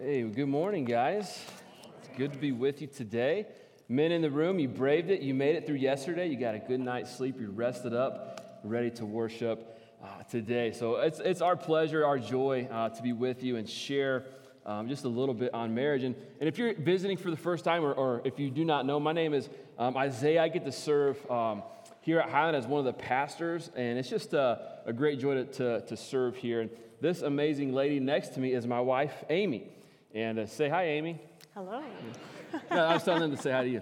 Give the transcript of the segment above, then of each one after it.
Hey, well, good morning, guys. It's good to be with you today. Men in the room, you braved it. You made it through yesterday. You got a good night's sleep. You're rested up, ready to worship uh, today. So it's, it's our pleasure, our joy uh, to be with you and share um, just a little bit on marriage. And, and if you're visiting for the first time, or, or if you do not know, my name is um, Isaiah. I get to serve um, here at Highland as one of the pastors, and it's just a, a great joy to, to, to serve here. And this amazing lady next to me is my wife, Amy. And uh, say hi, Amy. Hello. No, I was telling them to say hi to you.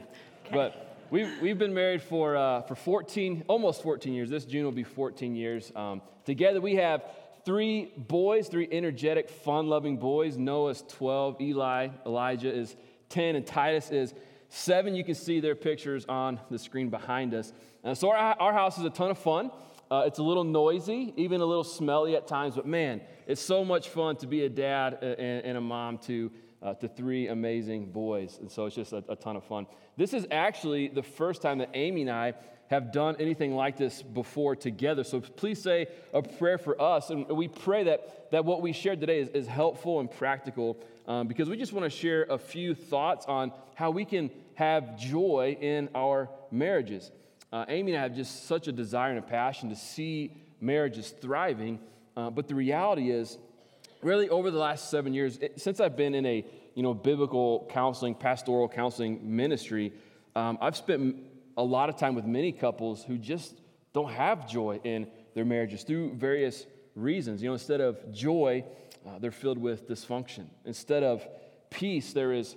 But we've, we've been married for, uh, for 14, almost 14 years. This June will be 14 years. Um, together we have three boys, three energetic, fun loving boys. Noah's 12, Eli, Elijah is 10, and Titus is 7. You can see their pictures on the screen behind us. Uh, so our, our house is a ton of fun. Uh, it's a little noisy, even a little smelly at times, but man, it's so much fun to be a dad and, and a mom to, uh, to three amazing boys. And so it's just a, a ton of fun. This is actually the first time that Amy and I have done anything like this before together. So please say a prayer for us. And we pray that, that what we shared today is, is helpful and practical um, because we just want to share a few thoughts on how we can have joy in our marriages. Uh, Amy and I have just such a desire and a passion to see marriages thriving. Uh, but the reality is, really, over the last seven years, it, since I've been in a you know biblical counseling, pastoral counseling ministry, um, I've spent a lot of time with many couples who just don't have joy in their marriages through various reasons. You know, instead of joy, uh, they're filled with dysfunction. Instead of peace, there is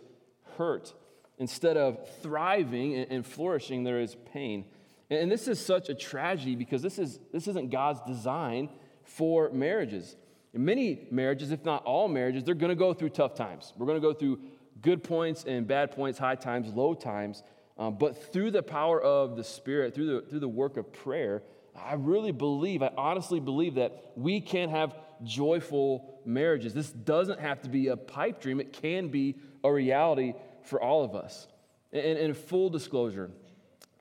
hurt. Instead of thriving and flourishing, there is pain. And this is such a tragedy because this, is, this isn't God's design for marriages. In many marriages, if not all marriages, they're going to go through tough times. We're going to go through good points and bad points, high times, low times. Um, but through the power of the Spirit, through the, through the work of prayer, I really believe, I honestly believe that we can have joyful marriages. This doesn't have to be a pipe dream, it can be a reality for all of us. And in full disclosure,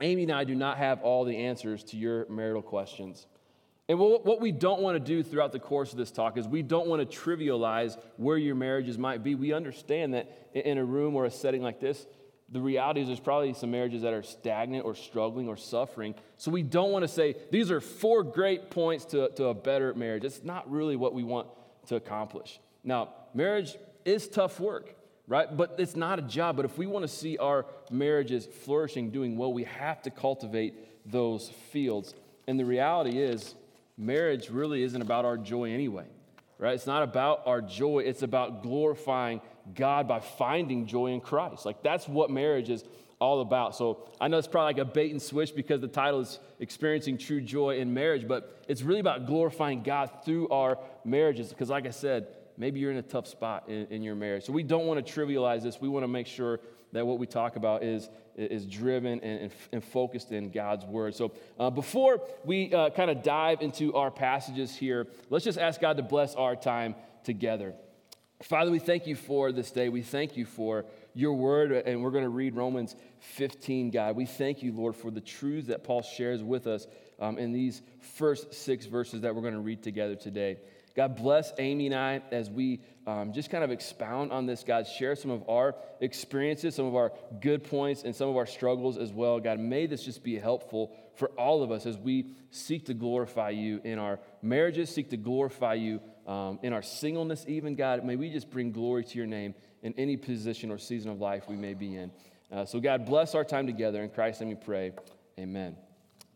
Amy and I do not have all the answers to your marital questions. And what we don't want to do throughout the course of this talk is we don't want to trivialize where your marriages might be. We understand that in a room or a setting like this, the reality is there's probably some marriages that are stagnant or struggling or suffering. So we don't want to say, these are four great points to, to a better marriage. It's not really what we want to accomplish. Now, marriage is tough work right? But it's not a job. But if we want to see our marriages flourishing, doing well, we have to cultivate those fields. And the reality is, marriage really isn't about our joy anyway, right? It's not about our joy, it's about glorifying God by finding joy in Christ. Like that's what marriage is all about. So I know it's probably like a bait and switch because the title is Experiencing True Joy in Marriage, but it's really about glorifying God through our marriages. Because, like I said, maybe you're in a tough spot in, in your marriage. So we don't want to trivialize this. We want to make sure that what we talk about is, is driven and, and, and focused in God's word. So uh, before we uh, kind of dive into our passages here, let's just ask God to bless our time together. Father, we thank you for this day. We thank you for your word, and we're going to read Romans 15, God. We thank you, Lord, for the truths that Paul shares with us um, in these first six verses that we're going to read together today. God bless Amy and I as we um, just kind of expound on this. God, share some of our experiences, some of our good points, and some of our struggles as well. God, may this just be helpful for all of us as we seek to glorify you in our marriages, seek to glorify you um, in our singleness, even. God, may we just bring glory to your name in any position or season of life we may be in. Uh, so, God, bless our time together. In Christ, let me pray. Amen.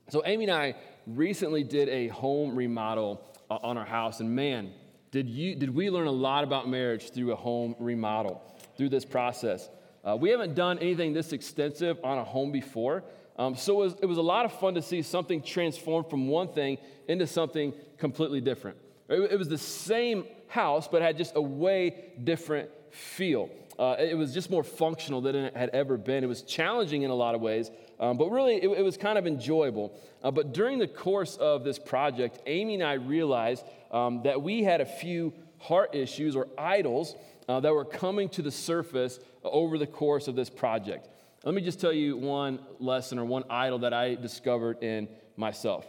So, Amy and I recently did a home remodel on our house. And man, did, you, did we learn a lot about marriage through a home remodel, through this process. Uh, we haven't done anything this extensive on a home before. Um, so it was, it was a lot of fun to see something transformed from one thing into something completely different. It, it was the same house, but had just a way different feel. Uh, it was just more functional than it had ever been. It was challenging in a lot of ways, um, but really, it, it, was kind of enjoyable. Uh, but during the course of this project, Amy and I realized um, that we had a few heart issues or idols uh, that were coming to the surface over the course of this project. Let me just tell you one lesson or one idol that I discovered in myself.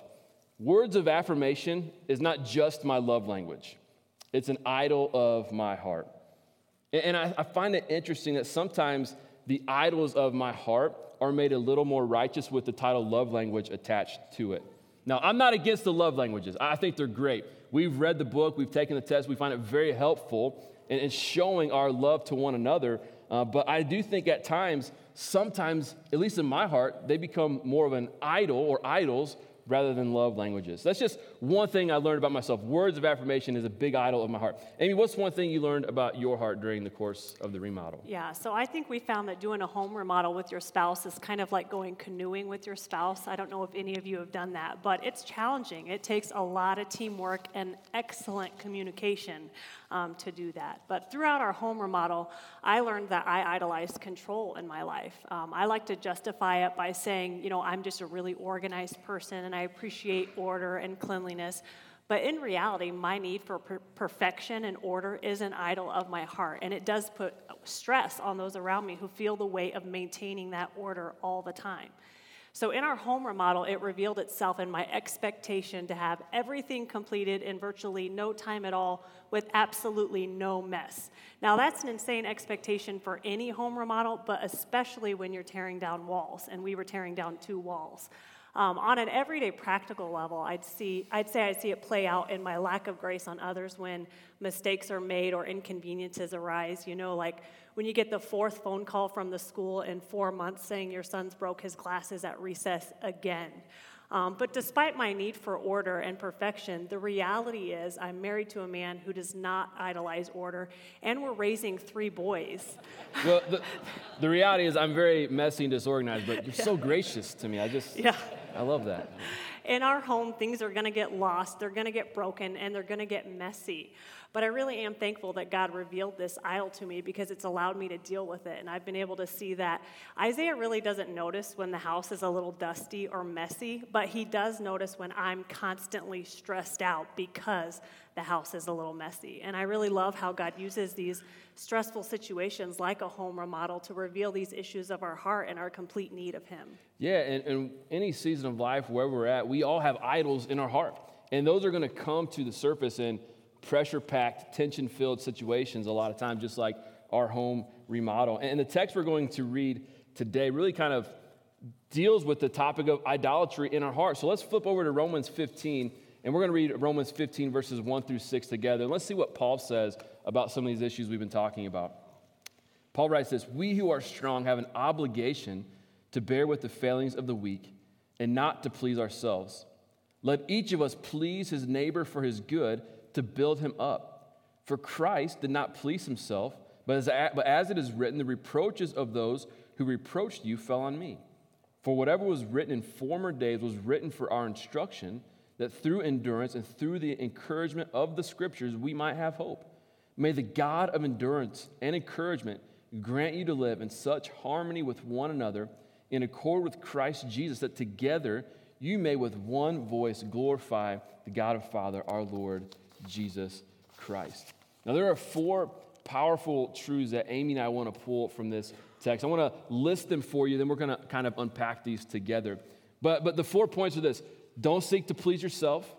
Words of affirmation is not just my love language, it's an idol of my heart. And I, I find it interesting that sometimes the idols of my heart are made a little more righteous with the title love language attached to it. Now, I'm not against the love languages, I think they're great. We've read the book, we've taken the test, we find it very helpful in, in showing our love to one another. Uh, but I do think at times, sometimes, at least in my heart, they become more of an idol or idols rather than love languages. That's just one thing I learned about myself. Words of affirmation is a big idol of my heart. Amy, what's one thing you learned about your heart during the course of the remodel? Yeah, so I think we found that doing a home remodel with your spouse is kind of like going canoeing with your spouse. I don't know if any of you have done that, but it's challenging. It takes a lot of teamwork and excellent communication um, to do that. But throughout our home remodel, I learned that I idolized control in my life. Um, I like to justify it by saying, you know, I'm just a really organized person and I appreciate order and cleanliness. But in reality, my need for per- perfection and order is an idol of my heart. And it does put stress on those around me who feel the weight of maintaining that order all the time. So, in our home remodel, it revealed itself in my expectation to have everything completed in virtually no time at all with absolutely no mess. Now, that's an insane expectation for any home remodel, but especially when you're tearing down walls, and we were tearing down two walls. Um, on an everyday practical level, I'd, see, I'd say I see it play out in my lack of grace on others when mistakes are made or inconveniences arise. You know, like when you get the fourth phone call from the school in four months saying your son's broke his glasses at recess again. Um, but despite my need for order and perfection, the reality is I'm married to a man who does not idolize order, and we're raising three boys. Well, the, the reality is I'm very messy and disorganized, but you're yeah. so gracious to me. I just, yeah. I love that. In our home, things are going to get lost, they're going to get broken, and they're going to get messy. But I really am thankful that God revealed this idol to me because it's allowed me to deal with it. And I've been able to see that Isaiah really doesn't notice when the house is a little dusty or messy, but he does notice when I'm constantly stressed out because the house is a little messy. And I really love how God uses these stressful situations like a home remodel to reveal these issues of our heart and our complete need of Him. Yeah, and, and any season of life, where we're at, we all have idols in our heart. And those are going to come to the surface in pressure packed, tension filled situations a lot of times, just like our home remodel. And the text we're going to read today really kind of deals with the topic of idolatry in our heart. So let's flip over to Romans 15 and we're going to read Romans 15, verses 1 through 6 together. And let's see what Paul says about some of these issues we've been talking about. Paul writes this We who are strong have an obligation to bear with the failings of the weak and not to please ourselves. Let each of us please his neighbor for his good to build him up. For Christ did not please himself, but as, but as it is written, the reproaches of those who reproached you fell on me. For whatever was written in former days was written for our instruction that through endurance and through the encouragement of the scriptures we might have hope. May the God of endurance and encouragement grant you to live in such harmony with one another in accord with Christ Jesus that together you may with one voice glorify the God of Father, our Lord Jesus Christ. Now, there are four powerful truths that Amy and I want to pull from this text. I want to list them for you, then we're going to kind of unpack these together. But, but the four points are this don't seek to please yourself.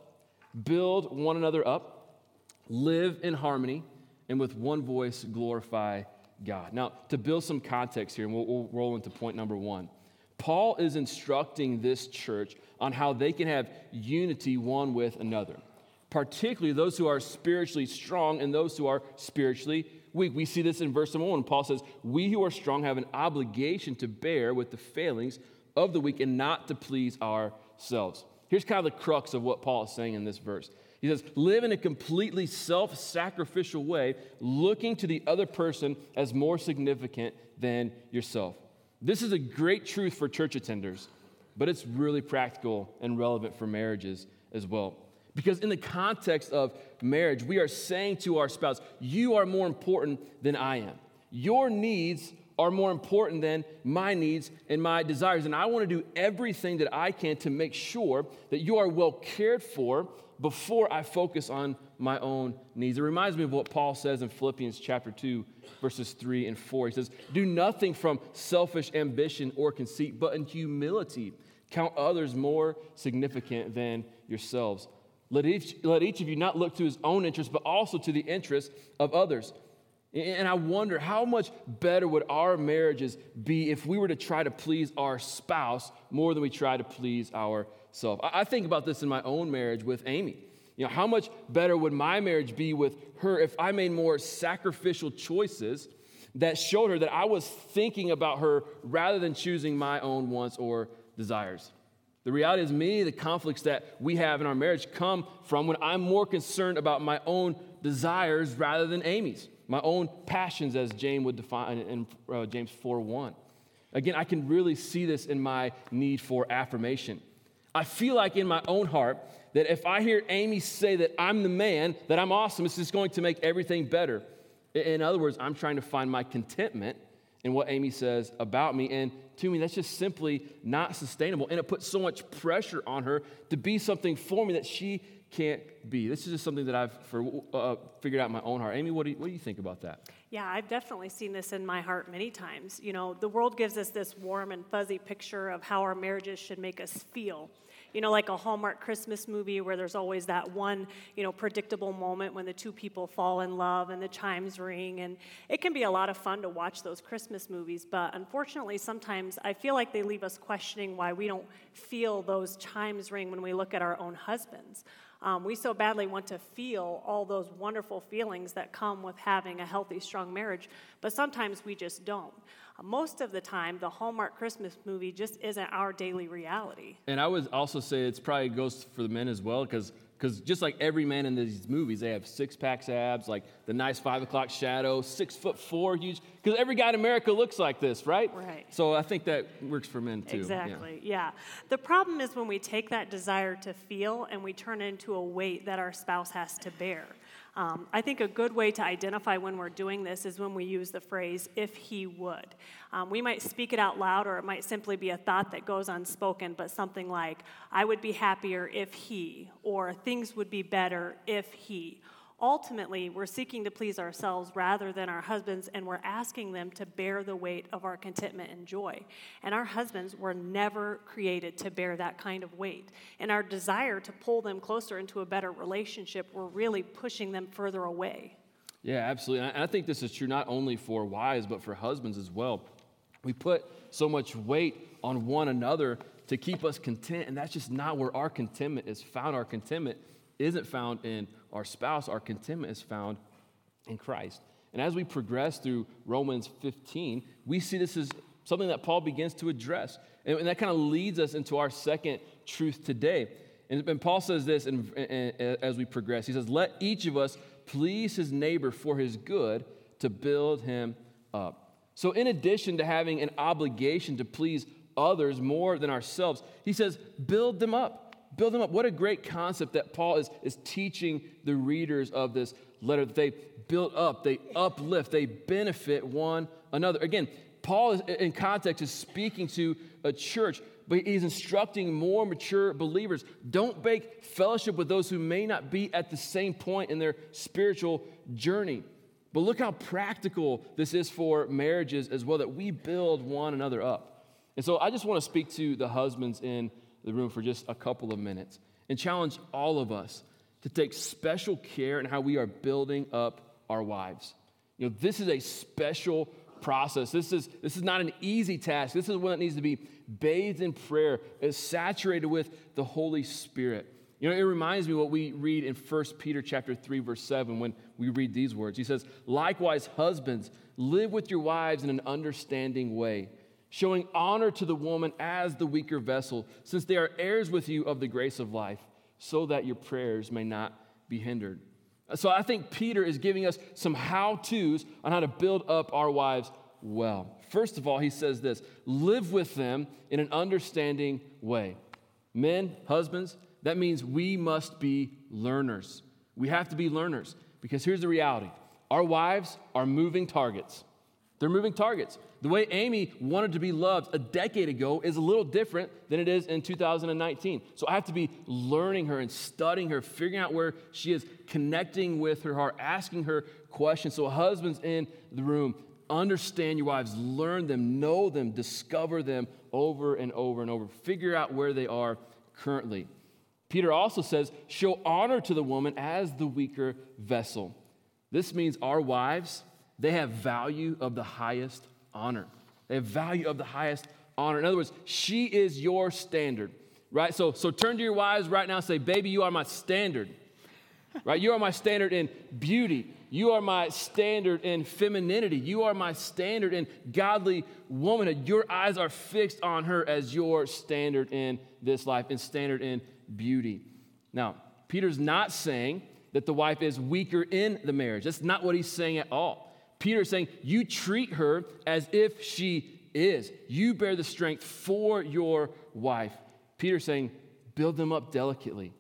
Build one another up. Live in harmony. And with one voice, glorify God. Now, to build some context here, and we'll, we'll roll into point number one. Paul is instructing this church on how they can have unity one with another, particularly those who are spiritually strong and those who are spiritually weak. We see this in verse number one. Paul says, We who are strong have an obligation to bear with the failings of the weak and not to please ourselves. Here's kind of the crux of what Paul is saying in this verse. He says, Live in a completely self sacrificial way, looking to the other person as more significant than yourself. This is a great truth for church attenders, but it's really practical and relevant for marriages as well. Because in the context of marriage, we are saying to our spouse, You are more important than I am. Your needs are more important than my needs and my desires. And I want to do everything that I can to make sure that you are well cared for before I focus on my own needs. It reminds me of what Paul says in Philippians chapter 2, verses 3 and 4. He says, Do nothing from selfish ambition or conceit, but in humility count others more significant than yourselves. Let each, let each of you not look to his own interest, but also to the interests of others. And I wonder how much better would our marriages be if we were to try to please our spouse more than we try to please ourselves. I think about this in my own marriage with Amy. You know, how much better would my marriage be with her if I made more sacrificial choices that showed her that I was thinking about her rather than choosing my own wants or desires? The reality is, many of the conflicts that we have in our marriage come from when I'm more concerned about my own desires rather than Amy's my own passions, as James would define in uh, James 4 1. Again, I can really see this in my need for affirmation. I feel like in my own heart that if I hear Amy say that I'm the man, that I'm awesome, it's just going to make everything better. In other words, I'm trying to find my contentment in what Amy says about me. And to me, that's just simply not sustainable. And it puts so much pressure on her to be something for me that she can't be. This is just something that I've for, uh, figured out in my own heart. Amy, what do, you, what do you think about that? Yeah, I've definitely seen this in my heart many times. You know, the world gives us this warm and fuzzy picture of how our marriages should make us feel you know, like a Hallmark Christmas movie where there's always that one, you know, predictable moment when the two people fall in love and the chimes ring. And it can be a lot of fun to watch those Christmas movies, but unfortunately, sometimes I feel like they leave us questioning why we don't feel those chimes ring when we look at our own husbands. Um, we so badly want to feel all those wonderful feelings that come with having a healthy, strong marriage, but sometimes we just don't. Most of the time, the Hallmark Christmas movie just isn't our daily reality. And I would also say it's probably goes for the men as well, because because just like every man in these movies, they have six packs abs, like the nice five o'clock shadow, six foot four, huge. Because every guy in America looks like this, right? Right. So I think that works for men too. Exactly. Yeah. yeah. The problem is when we take that desire to feel and we turn it into a weight that our spouse has to bear. Um, I think a good way to identify when we're doing this is when we use the phrase, if he would. Um, we might speak it out loud, or it might simply be a thought that goes unspoken, but something like, I would be happier if he, or things would be better if he Ultimately, we're seeking to please ourselves rather than our husbands, and we're asking them to bear the weight of our contentment and joy. And our husbands were never created to bear that kind of weight. And our desire to pull them closer into a better relationship, we're really pushing them further away. Yeah, absolutely. And I think this is true not only for wives, but for husbands as well. We put so much weight on one another to keep us content, and that's just not where our contentment is found. Our contentment isn't found in our spouse, our contentment is found in Christ. And as we progress through Romans 15, we see this as something that Paul begins to address. And, that kind of leads us into our second truth today. And, Paul says this in, as we progress. He says, Let each of us please his neighbor for his good to build him up. So, in addition to having an obligation to please others more than ourselves, he says, Build them up build them up. What a great concept that Paul is, is teaching the readers of this letter. They build up, they uplift, they benefit one another. Again, Paul is, in context is speaking to a church, but he's instructing more mature believers. Don't break fellowship with those who may not be at the same point in their spiritual journey. But look how practical this is for marriages as well, that we build one another up. And so I just want to speak to the husbands in the room for just a couple of minutes and challenge all of us to take special care in how we are building up our wives. You know, this is a special process. This is, this is not an easy task. This is one that needs to be bathed in prayer, is saturated with the Holy Spirit. You know, it reminds me what we read in 1 Peter chapter 3, verse 7, when we read these words. He says, Likewise, husbands, live with your wives in an understanding way showing honor to the woman as the weaker vessel, since they are heirs with you of the grace of life, so that your prayers may not be hindered. So I think Peter is giving us some how to's on how to build up our wives well. First of all, he says this live with them in an understanding way. Men, husbands, that means we must be learners. We have to be learners because here's the reality our wives are moving targets. They're moving targets. The way Amy wanted to be loved a decade ago is a little different than it is in 2019. So I have to be learning her and studying her, figuring out where she is, connecting with her heart, asking her questions. So, husbands in the room, understand your wives, learn them, know them, discover them over and over and over. Figure out where they are currently. Peter also says, show honor to the woman as the weaker vessel. This means our wives they have value of the highest honor. They have value of the highest honor. In other words, she is your standard, right? So, so turn to your wives right now and say, Baby, you are my standard, right? You are my standard in beauty. You are my standard in femininity. You are my standard in godly womanhood. Your eyes are fixed on her as your standard in this life and standard in beauty. Now, Peter's not saying that the wife is weaker in the marriage. That's not what he's saying at all. Peter is saying, You treat her as if she is. You bear the strength for your wife. Peter's saying, Build them up delicately.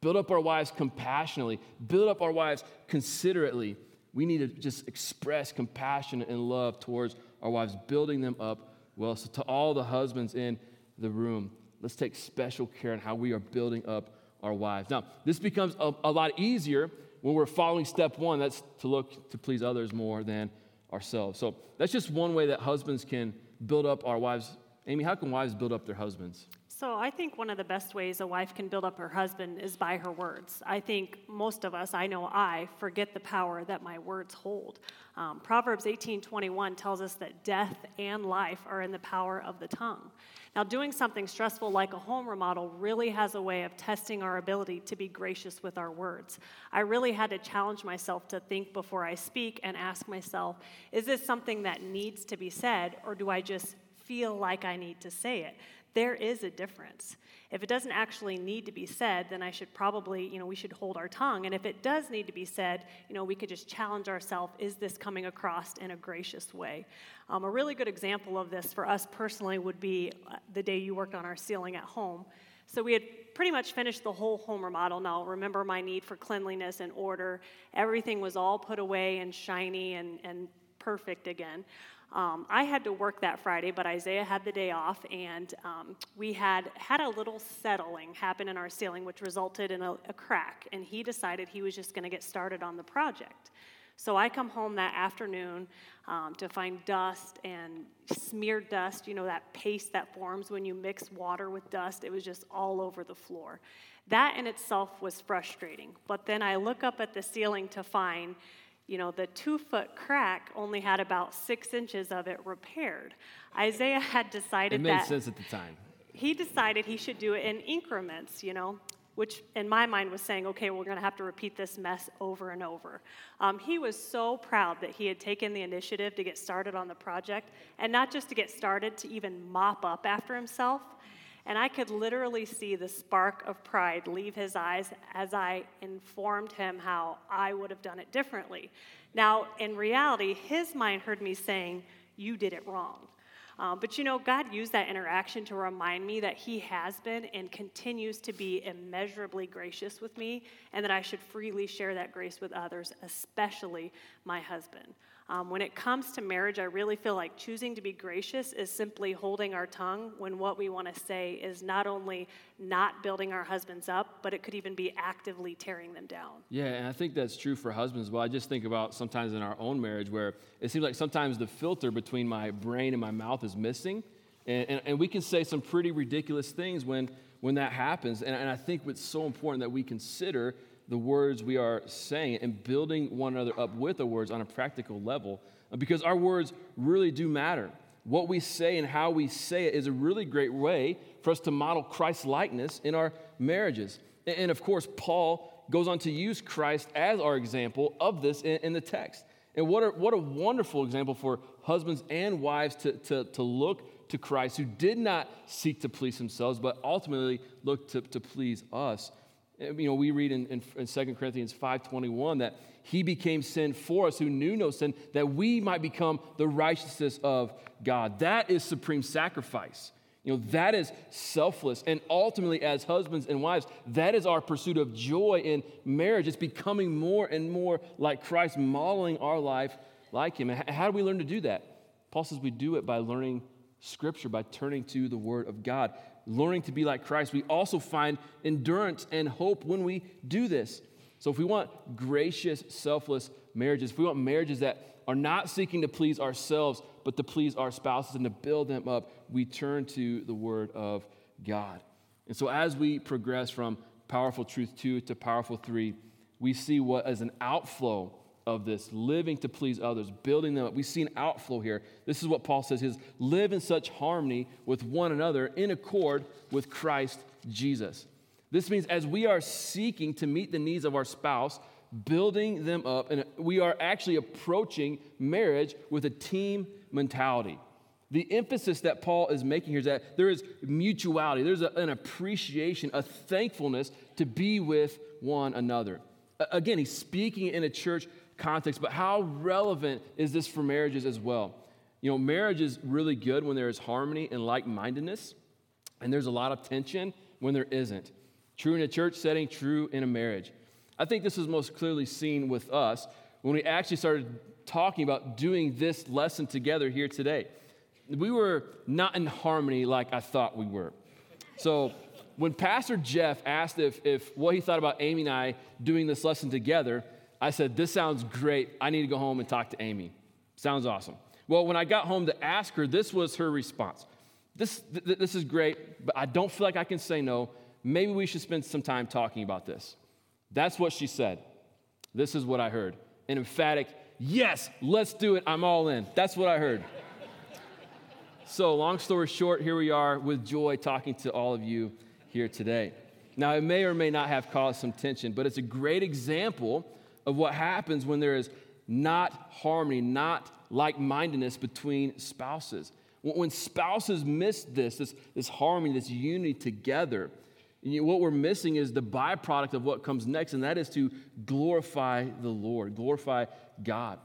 Build up our wives compassionately. Build up our wives considerately. We need to just express compassion and love towards our wives, building them up well. So, to all the husbands in the room, let's take special care in how we are building up our wives. Now, this becomes a, a lot easier when we're following step one that's to look to please others more than ourselves. So, that's just one way that husbands can build up our wives. Amy, how can wives build up their husbands? So, I think one of the best ways a wife can build up her husband is by her words. I think most of us, I know I, forget the power that my words hold. Um, Proverbs 18:21 tells us that death and life are in the power of the tongue. Now, doing something stressful like a home remodel really has a way of testing our ability to be gracious with our words. I really had to challenge myself to think before I speak and ask myself, is this something that needs to be said, or do I just feel like I need to say it? There is a difference. If it doesn't actually need to be said, then I should probably, you know, we should hold our tongue. And if it does need to be said, you know, we could just challenge ourselves is this coming across in a gracious way? Um, a really good example of this for us personally would be uh, the day you worked on our ceiling at home. So we had pretty much finished the whole home remodel. Now, remember my need for cleanliness and order. Everything was all put away and shiny and, and perfect again. Um, I had to work that Friday, but Isaiah had the day off, and um, we had had a little settling happen in our ceiling, which resulted in a, a crack. And he decided he was just going to get started on the project. So I come home that afternoon um, to find dust and smeared dust, you know, that paste that forms when you mix water with dust. It was just all over the floor. That in itself was frustrating. But then I look up at the ceiling to find you know, the two foot crack only had about six inches of it repaired. Isaiah had decided it made that sense at the time. He decided he should do it in increments, you know, which in my mind was saying, okay, we're going to have to repeat this mess over and over. Um, he was so proud that he had taken the initiative to get started on the project, and not just to get started, to even mop up after himself. And I could literally see the spark of pride leave his eyes as I informed him how I would have done it differently. Now, in reality, his mind heard me saying, You did it wrong. Um, but you know, God used that interaction to remind me that He has been and continues to be immeasurably gracious with me, and that I should freely share that grace with others, especially my husband. Um, when it comes to marriage, I really feel like choosing to be gracious is simply holding our tongue when what we want to say is not only not building our husbands up, but it could even be actively tearing them down. Yeah, and I think that's true for husbands. Well, I just think about sometimes in our own marriage where it seems like sometimes the filter between my brain and my mouth is missing. And, and, and we can say some pretty ridiculous things when, when that happens. And, and I think it's so important that we consider the words we are saying and building one another up with the words on a practical level uh, because our words really do matter. What we say and how we say it is a really great way for us to model Christ's likeness in our marriages. And of course, Paul goes on to use Christ as our example of this in, the text. And what a, what a wonderful example for husbands and wives to, to, to look to Christ, who did not seek to please themselves, but ultimately looked to, to please us. You know, we read in, in, in 2 Corinthians 5.21 that he became sin for us who knew no sin, that we might become the righteousness of God. That is supreme sacrifice. You know, that is selfless. And ultimately, as husbands and wives, that is our pursuit of joy in marriage. It's becoming more and more like Christ, modeling our life like him. And how do we learn to do that? Paul says we do it by learning Scripture, by turning to the Word of God learning to be like Christ, we also find endurance and hope when we do this. So, if we want gracious, selfless marriages, if we want marriages that are not seeking to please ourselves, but to please our spouses and to build them up, we turn to the Word of God. And so, as we progress from powerful truth two to powerful three, we see what as an outflow of this, living to please others, building them up. We see an outflow here. This is what Paul says is live in such harmony with one another in accord with Christ Jesus. This means as we are seeking to meet the needs of our spouse, building them up, and we are actually approaching marriage with a team mentality. The emphasis that Paul is making here is that there is mutuality, there's a, an appreciation, a thankfulness to be with one another. Again, he's speaking in a church context, but how relevant is this for marriages as well? You know, marriage is really good when there is harmony and like mindedness, and there's a lot of tension when there isn't. True in a church setting, true in a marriage. I think this is most clearly seen with us when we actually started talking about doing this lesson together here today. We were not in harmony like I thought we were. So, when Pastor Jeff asked if, if what he thought about Amy and I doing this lesson together, I said, This sounds great. I need to go home and talk to Amy. Sounds awesome. Well, when I got home to ask her, this was her response This, th- this is great, but I don't feel like I can say no. Maybe we should spend some time talking about this. That's what she said. This is what I heard an emphatic, yes, let's do it. I'm all in. That's what I heard. so, long story short, here we are with joy talking to all of you here today. Now, it may or may not have caused some tension, but it's a great example of what happens when there is not harmony, not like mindedness between spouses. When spouses miss this, this, this harmony, this unity together, what we're missing is the byproduct of what comes next, and that is to glorify the Lord, glorify God.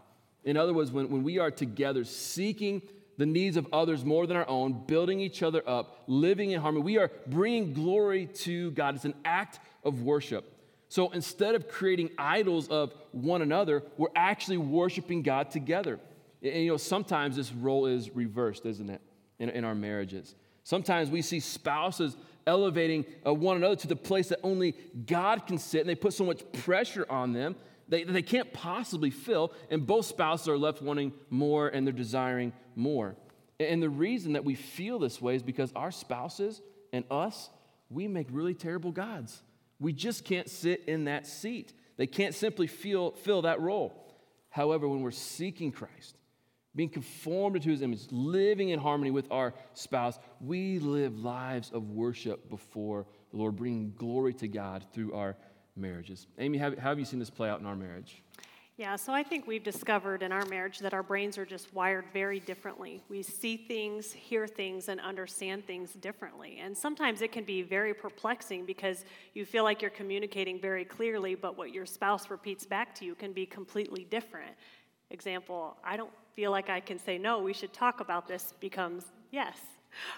In other words, when, when we are together seeking the needs of others more than our own, building each other up, living in harmony. We are bringing glory to God. It's an act of worship. So instead of creating idols of one another, we're actually worshiping God together. And you know, sometimes this role is reversed, isn't it, in, in our marriages? Sometimes we see spouses elevating uh, one another to the place that only God can sit, and they put so much pressure on them they, they can't possibly fill, and both spouses are left wanting more and they're desiring more. And the reason that we feel this way is because our spouses and us, we make really terrible gods. We just can't sit in that seat. They can't simply feel, fill that role. However, when we're seeking Christ, being conformed to his image, living in harmony with our spouse, we live lives of worship before the Lord, bringing glory to God through our marriages. Amy, how have you seen this play out in our marriage? Yeah, so I think we've discovered in our marriage that our brains are just wired very differently. We see things, hear things, and understand things differently. And sometimes it can be very perplexing because you feel like you're communicating very clearly, but what your spouse repeats back to you can be completely different. Example, I don't feel like I can say no, we should talk about this becomes yes.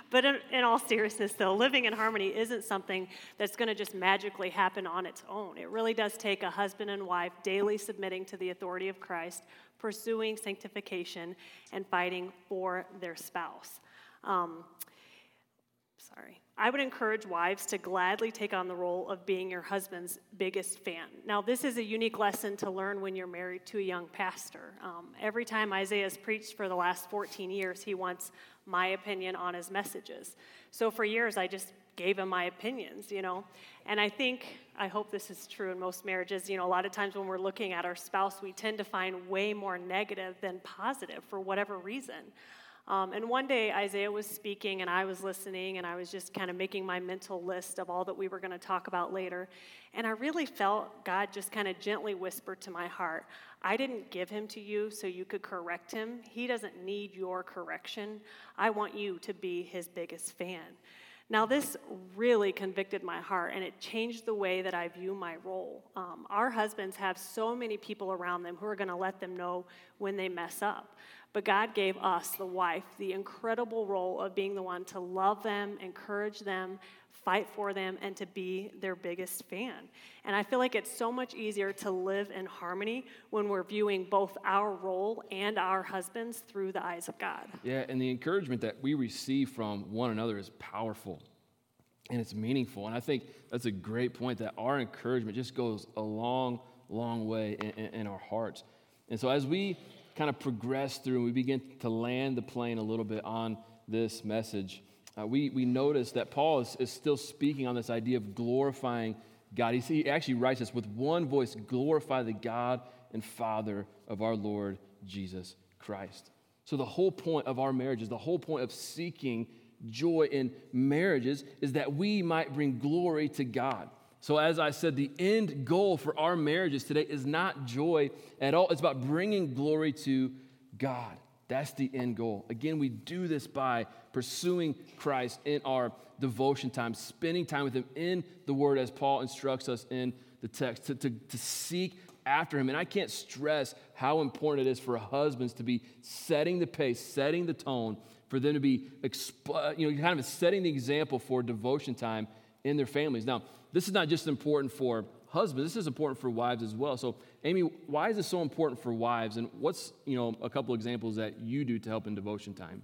But in, in, all seriousness, though, living in harmony isn't something that's going to just magically happen on its own. It really does take a husband and wife daily submitting to the authority of Christ, pursuing sanctification, and fighting for their spouse. Um, sorry. I would encourage wives to gladly take on the role of being your husband's biggest fan. Now, this is a unique lesson to learn when you're married to a young pastor. Um, every time Isaiah has preached for the last 14 years, he wants my opinion on his messages. So for years, I just gave him my opinions, you know. And I think, I hope this is true in most marriages, you know, a lot of times when we're looking at our spouse, we tend to find way more negative than positive for whatever reason. Um, and one day, Isaiah was speaking, and I was listening, and I was just kind of making my mental list of all that we were going to talk about later. And I really felt God just kind of gently whisper to my heart I didn't give him to you so you could correct him. He doesn't need your correction. I want you to be his biggest fan. Now, this really convicted my heart and it changed the way that I view my role. Um, our husbands have so many people around them who are going to let them know when they mess up. But God gave us, the wife, the incredible role of being the one to love them, encourage them, fight for them, and to be their biggest fan. And I feel like it's so much easier to live in harmony when we're viewing both our role and our husbands through the eyes of God. Yeah, and the encouragement that we receive from one another is powerful and it's meaningful. And I think that's a great point that our encouragement just goes a long, long way in, in, in our hearts. And so as we kind of progress through and we begin to land the plane a little bit on this message, uh, we, we notice that Paul is, is still speaking on this idea of glorifying God. He, he actually writes this with one voice glorify the God and Father of our Lord Jesus Christ. So, the whole point of our marriages, the whole point of seeking joy in marriages is that we might bring glory to God. So, as I said, the end goal for our marriages today is not joy at all. It's about bringing glory to God. That's the end goal. Again, we do this by pursuing Christ in our devotion time, spending time with Him in the Word as Paul instructs us in the text, to, to, to seek after Him. And I can't stress how important it is for husbands to be setting the pace, setting the tone, for them to be, you know, kind of setting the example for devotion time in their families. Now, this is not just important for husbands, this is important for wives as well. So, Amy, why is this so important for wives? And what's, you know, a couple examples that you do to help in devotion time?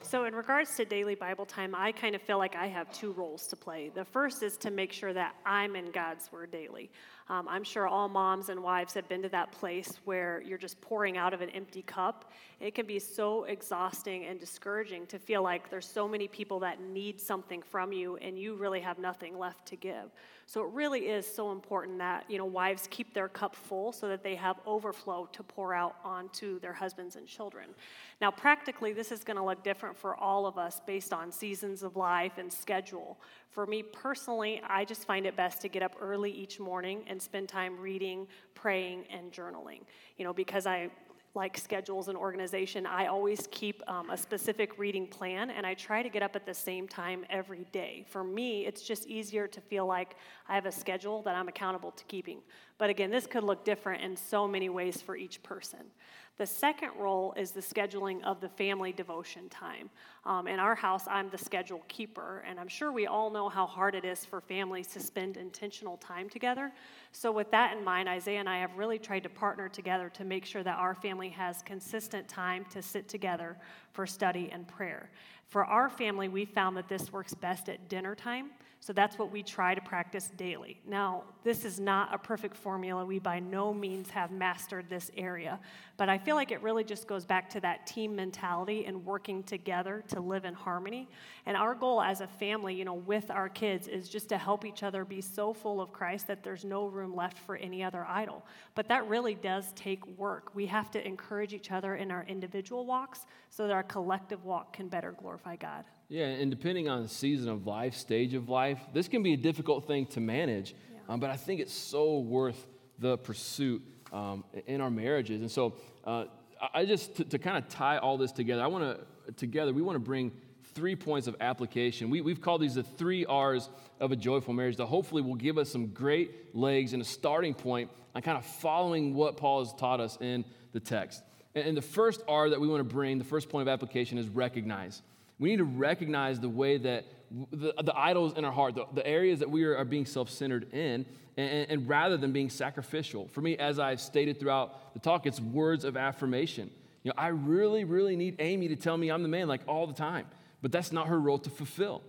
So, in regards to daily Bible time, I kind of feel like I have two roles to play. The first is to make sure that I'm in God's Word daily. Um, I'm sure all moms and wives have been to that place where you're just pouring out of an empty cup. It can be so exhausting and discouraging to feel like there's so many people that need something from you and you really have nothing left to give. So it really is so important that, you know, wives keep their cup full so that they have overflow to pour out onto their husbands and children. Now, practically, this is going to look different for all of us based on seasons of life and schedule. For me personally, I just find it best to get up early each morning and spend time reading, praying, and journaling. You know, because I like schedules and organization, I always keep um, a specific reading plan and I try to get up at the same time every day. For me, it's just easier to feel like I have a schedule that I'm accountable to keeping. But again, this could look different in so many ways for each person. The second role is the scheduling of the family devotion time. Um, in our house, I'm the schedule keeper, and I'm sure we all know how hard it is for families to spend intentional time together. So, with that in mind, Isaiah and I have really tried to partner together to make sure that our family has consistent time to sit together for study and prayer. For our family, we found that this works best at dinner time. So that's what we try to practice daily. Now, this is not a perfect formula. We by no means have mastered this area. But I feel like it really just goes back to that team mentality and working together to live in harmony. And our goal as a family, you know, with our kids is just to help each other be so full of Christ that there's no room left for any other idol. But that really does take work. We have to encourage each other in our individual walks so that our collective walk can better glorify God. Yeah, and depending on the season of life, stage of life, this can be a difficult thing to manage. Yeah. Um, but I think it's so worth the pursuit um, in our marriages. And so, uh, I just to, to kind of tie all this together, I want to together we want to bring three points of application. We, we've called these the three R's of a joyful marriage that hopefully will give us some great legs and a starting point on kind of following what Paul has taught us in the text. And, and the first R that we want to bring, the first point of application is recognize. We need to recognize the way that the, the idols in our heart, the, the areas that we are, are being self centered in, and, and, rather than being sacrificial. For me, as I've stated throughout the talk, it's words of affirmation. You know, I really, really need Amy to tell me I'm the man like all the time, but that's not her role to fulfill.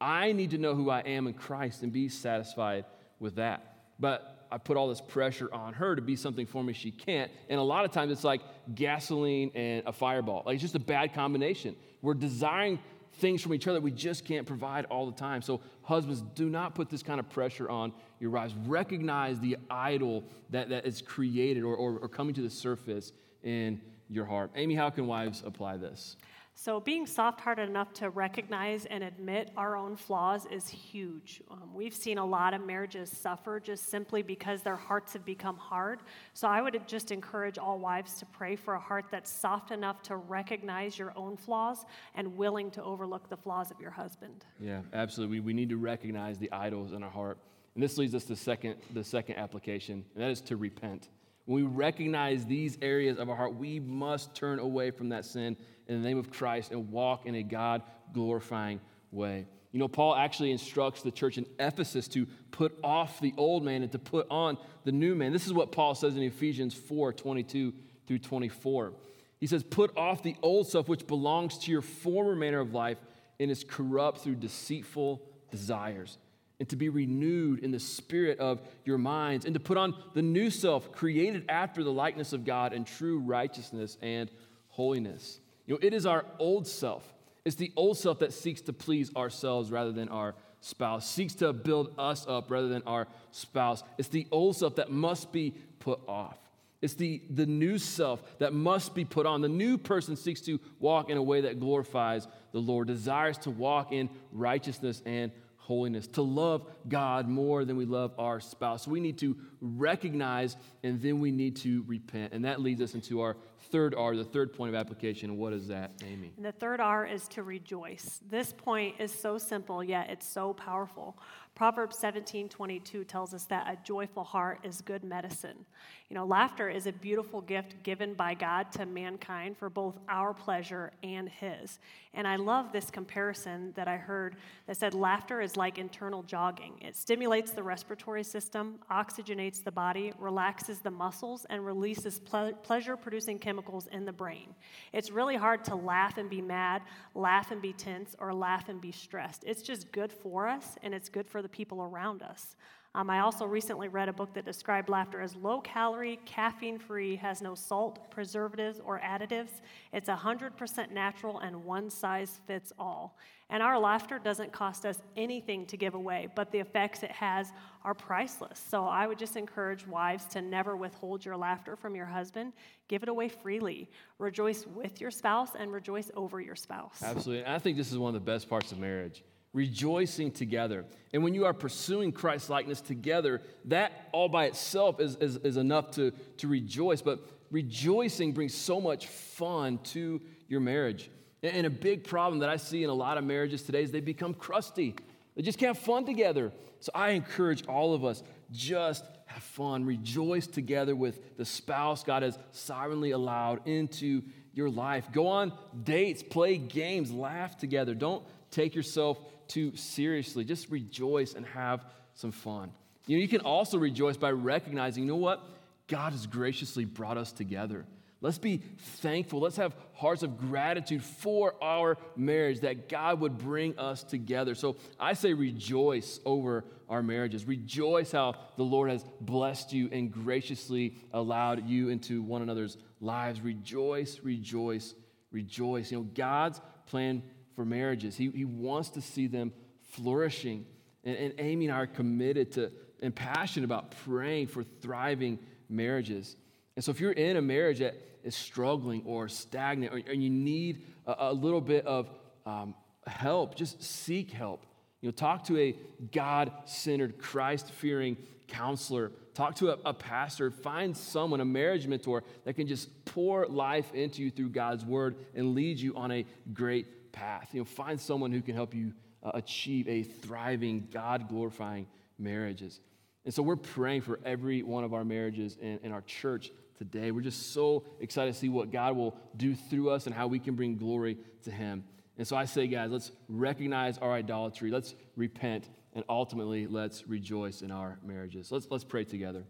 I need to know who I am in Christ and be satisfied with that. But I put all this pressure on her to be something for me she can't. And a lot of times it's like gasoline and a fireball. Like it's just a bad combination. We're desiring things from each other we just can't provide all the time. So, husbands, do not put this kind of pressure on your wives. Recognize the idol that, that is created or, or, or coming to the surface in your heart. Amy, how can wives apply this? So, being soft hearted enough to recognize and admit our own flaws is huge. Um, we've seen a lot of marriages suffer just simply because their hearts have become hard. So, I would just encourage all wives to pray for a heart that's soft enough to recognize your own flaws and willing to overlook the flaws of your husband. Yeah, absolutely. We, we need to recognize the idols in our heart. And this leads us to second, the second application, and that is to repent. When we recognize these areas of our heart, we must turn away from that sin in the name of Christ and walk in a God glorifying way. You know, Paul actually instructs the church in Ephesus to put off the old man and to put on the new man. This is what Paul says in Ephesians 4 22 through 24. He says, Put off the old self which belongs to your former manner of life and is corrupt through deceitful desires, and to be renewed in the spirit of your minds, and to put on the new self created after the likeness of God in true righteousness and holiness. You know, it is our old self. It's the old self that seeks to please ourselves rather than our spouse, seeks to build us up rather than our spouse. It's the old self that must be put off. It's the, the new self that must be put on. The new person seeks to walk in a way that glorifies the Lord, desires to walk in righteousness and holiness, to love God more than we love our spouse. We need to recognize and then we need to repent. And that leads us into our third R, the third point of application. What is that, Amy? And the third R is to rejoice. This point is so simple, yet it's so powerful. Proverbs 17 22 tells us that a joyful heart is good medicine. You know, laughter is a beautiful gift given by God to mankind for both our pleasure and His. And I love this comparison that I heard that said laughter is like internal jogging. It stimulates the respiratory system, oxygenates the body, relaxes the muscles, and releases ple- pleasure producing chemicals in the brain. It's really hard to laugh and be mad, laugh and be tense, or laugh and be stressed. It's just good for us, and it's good for the people around us. Um, I also recently read a book that described laughter as low calorie, caffeine free, has no salt, preservatives, or additives. It's 100% natural and one size fits all. And our laughter doesn't cost us anything to give away, but the effects it has are priceless. So I would just encourage wives to never withhold your laughter from your husband. Give it away freely. Rejoice with your spouse and rejoice over your spouse. Absolutely. I think this is one of the best parts of marriage rejoicing together. And when you are pursuing Christ likeness together, that all by itself is, is, is, enough to, to rejoice. But rejoicing brings so much fun to your marriage. And, a big problem that I see in a lot of marriages today is they become crusty. They just can't have fun together. So I encourage all of us just have fun, rejoice together with the spouse God has sovereignly allowed into your life. Go on dates, play games, laugh together. Don't take yourself too seriously. Just rejoice and have some fun. You know, you can also rejoice by recognizing, you know what? God has graciously brought us together. Let's be thankful. Let's have hearts of gratitude for our marriage that God would bring us together. So I say rejoice over our marriages. Rejoice how the Lord has blessed you and graciously allowed you into one another's lives. Rejoice, rejoice, rejoice. You know, God's plan for marriages. He, he wants to see them flourishing. And, and Amy and I are committed to and passionate about praying for thriving marriages. And so if you're in a marriage that is struggling or stagnant or, and you need a, a little bit of um, help, just seek help. You know, talk to a God centered, Christ fearing counselor. Talk to a, a, pastor. Find someone, a marriage mentor, that can just pour life into you through God's word and lead you on a great path. You know, find someone who can help you uh, achieve a thriving, God glorifying marriages. And so we're praying for every one of our marriages in, in our church today. We're just so excited to see what God will do through us and how we can bring glory to Him. And so I say, guys, let's recognize our idolatry, let's repent, and ultimately let's rejoice in our marriages. Let's, let's pray together.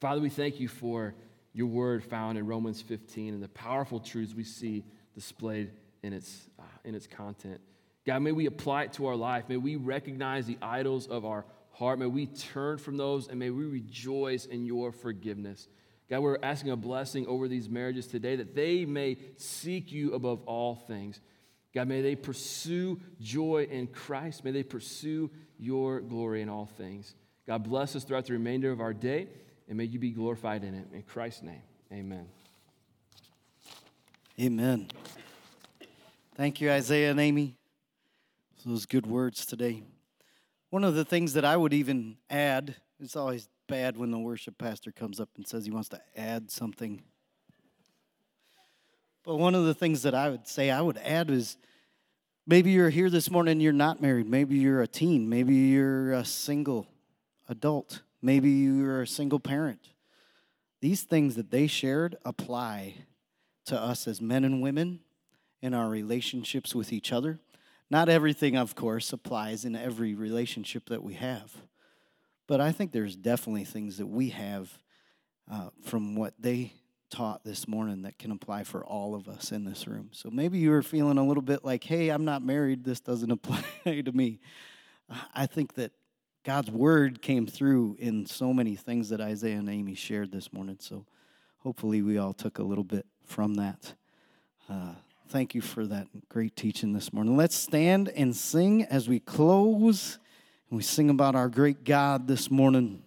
Father, we thank you for your word found in Romans 15 and the powerful truths we see displayed in its, uh, in its content. God, may we apply it to our life. May we recognize the idols of our heart. May we turn from those and may we rejoice in your forgiveness. God, we're asking a blessing over these marriages today that they may seek you above all things. God, may they pursue joy in Christ. May they pursue your glory in all things. God, bless us throughout the remainder of our day, and may you be glorified in it. In Christ's name, amen. Amen. Thank you, Isaiah and Amy, for those good words today. One of the things that I would even add, it's always bad when the worship pastor comes up and says he wants to add something. But one of the things that I would say I would add is maybe you're here this morning you're not married. Maybe you're a teen. Maybe you're a single adult. Maybe you're a single parent. These things that they shared apply to us as men and women in our relationships with each other. Not everything, of course, applies in every relationship that we have. But I think there's definitely things that we have uh, from what they taught this morning that can apply for all of us in this room. So maybe you were feeling a little bit like, hey, I'm not married, this doesn't apply to me. I think that God's word came through in so many things that Isaiah and Amy shared this morning. So hopefully we all took a little bit from that. Uh, Thank you for that great teaching this morning. Let's stand and sing as we close and we sing about our great God this morning.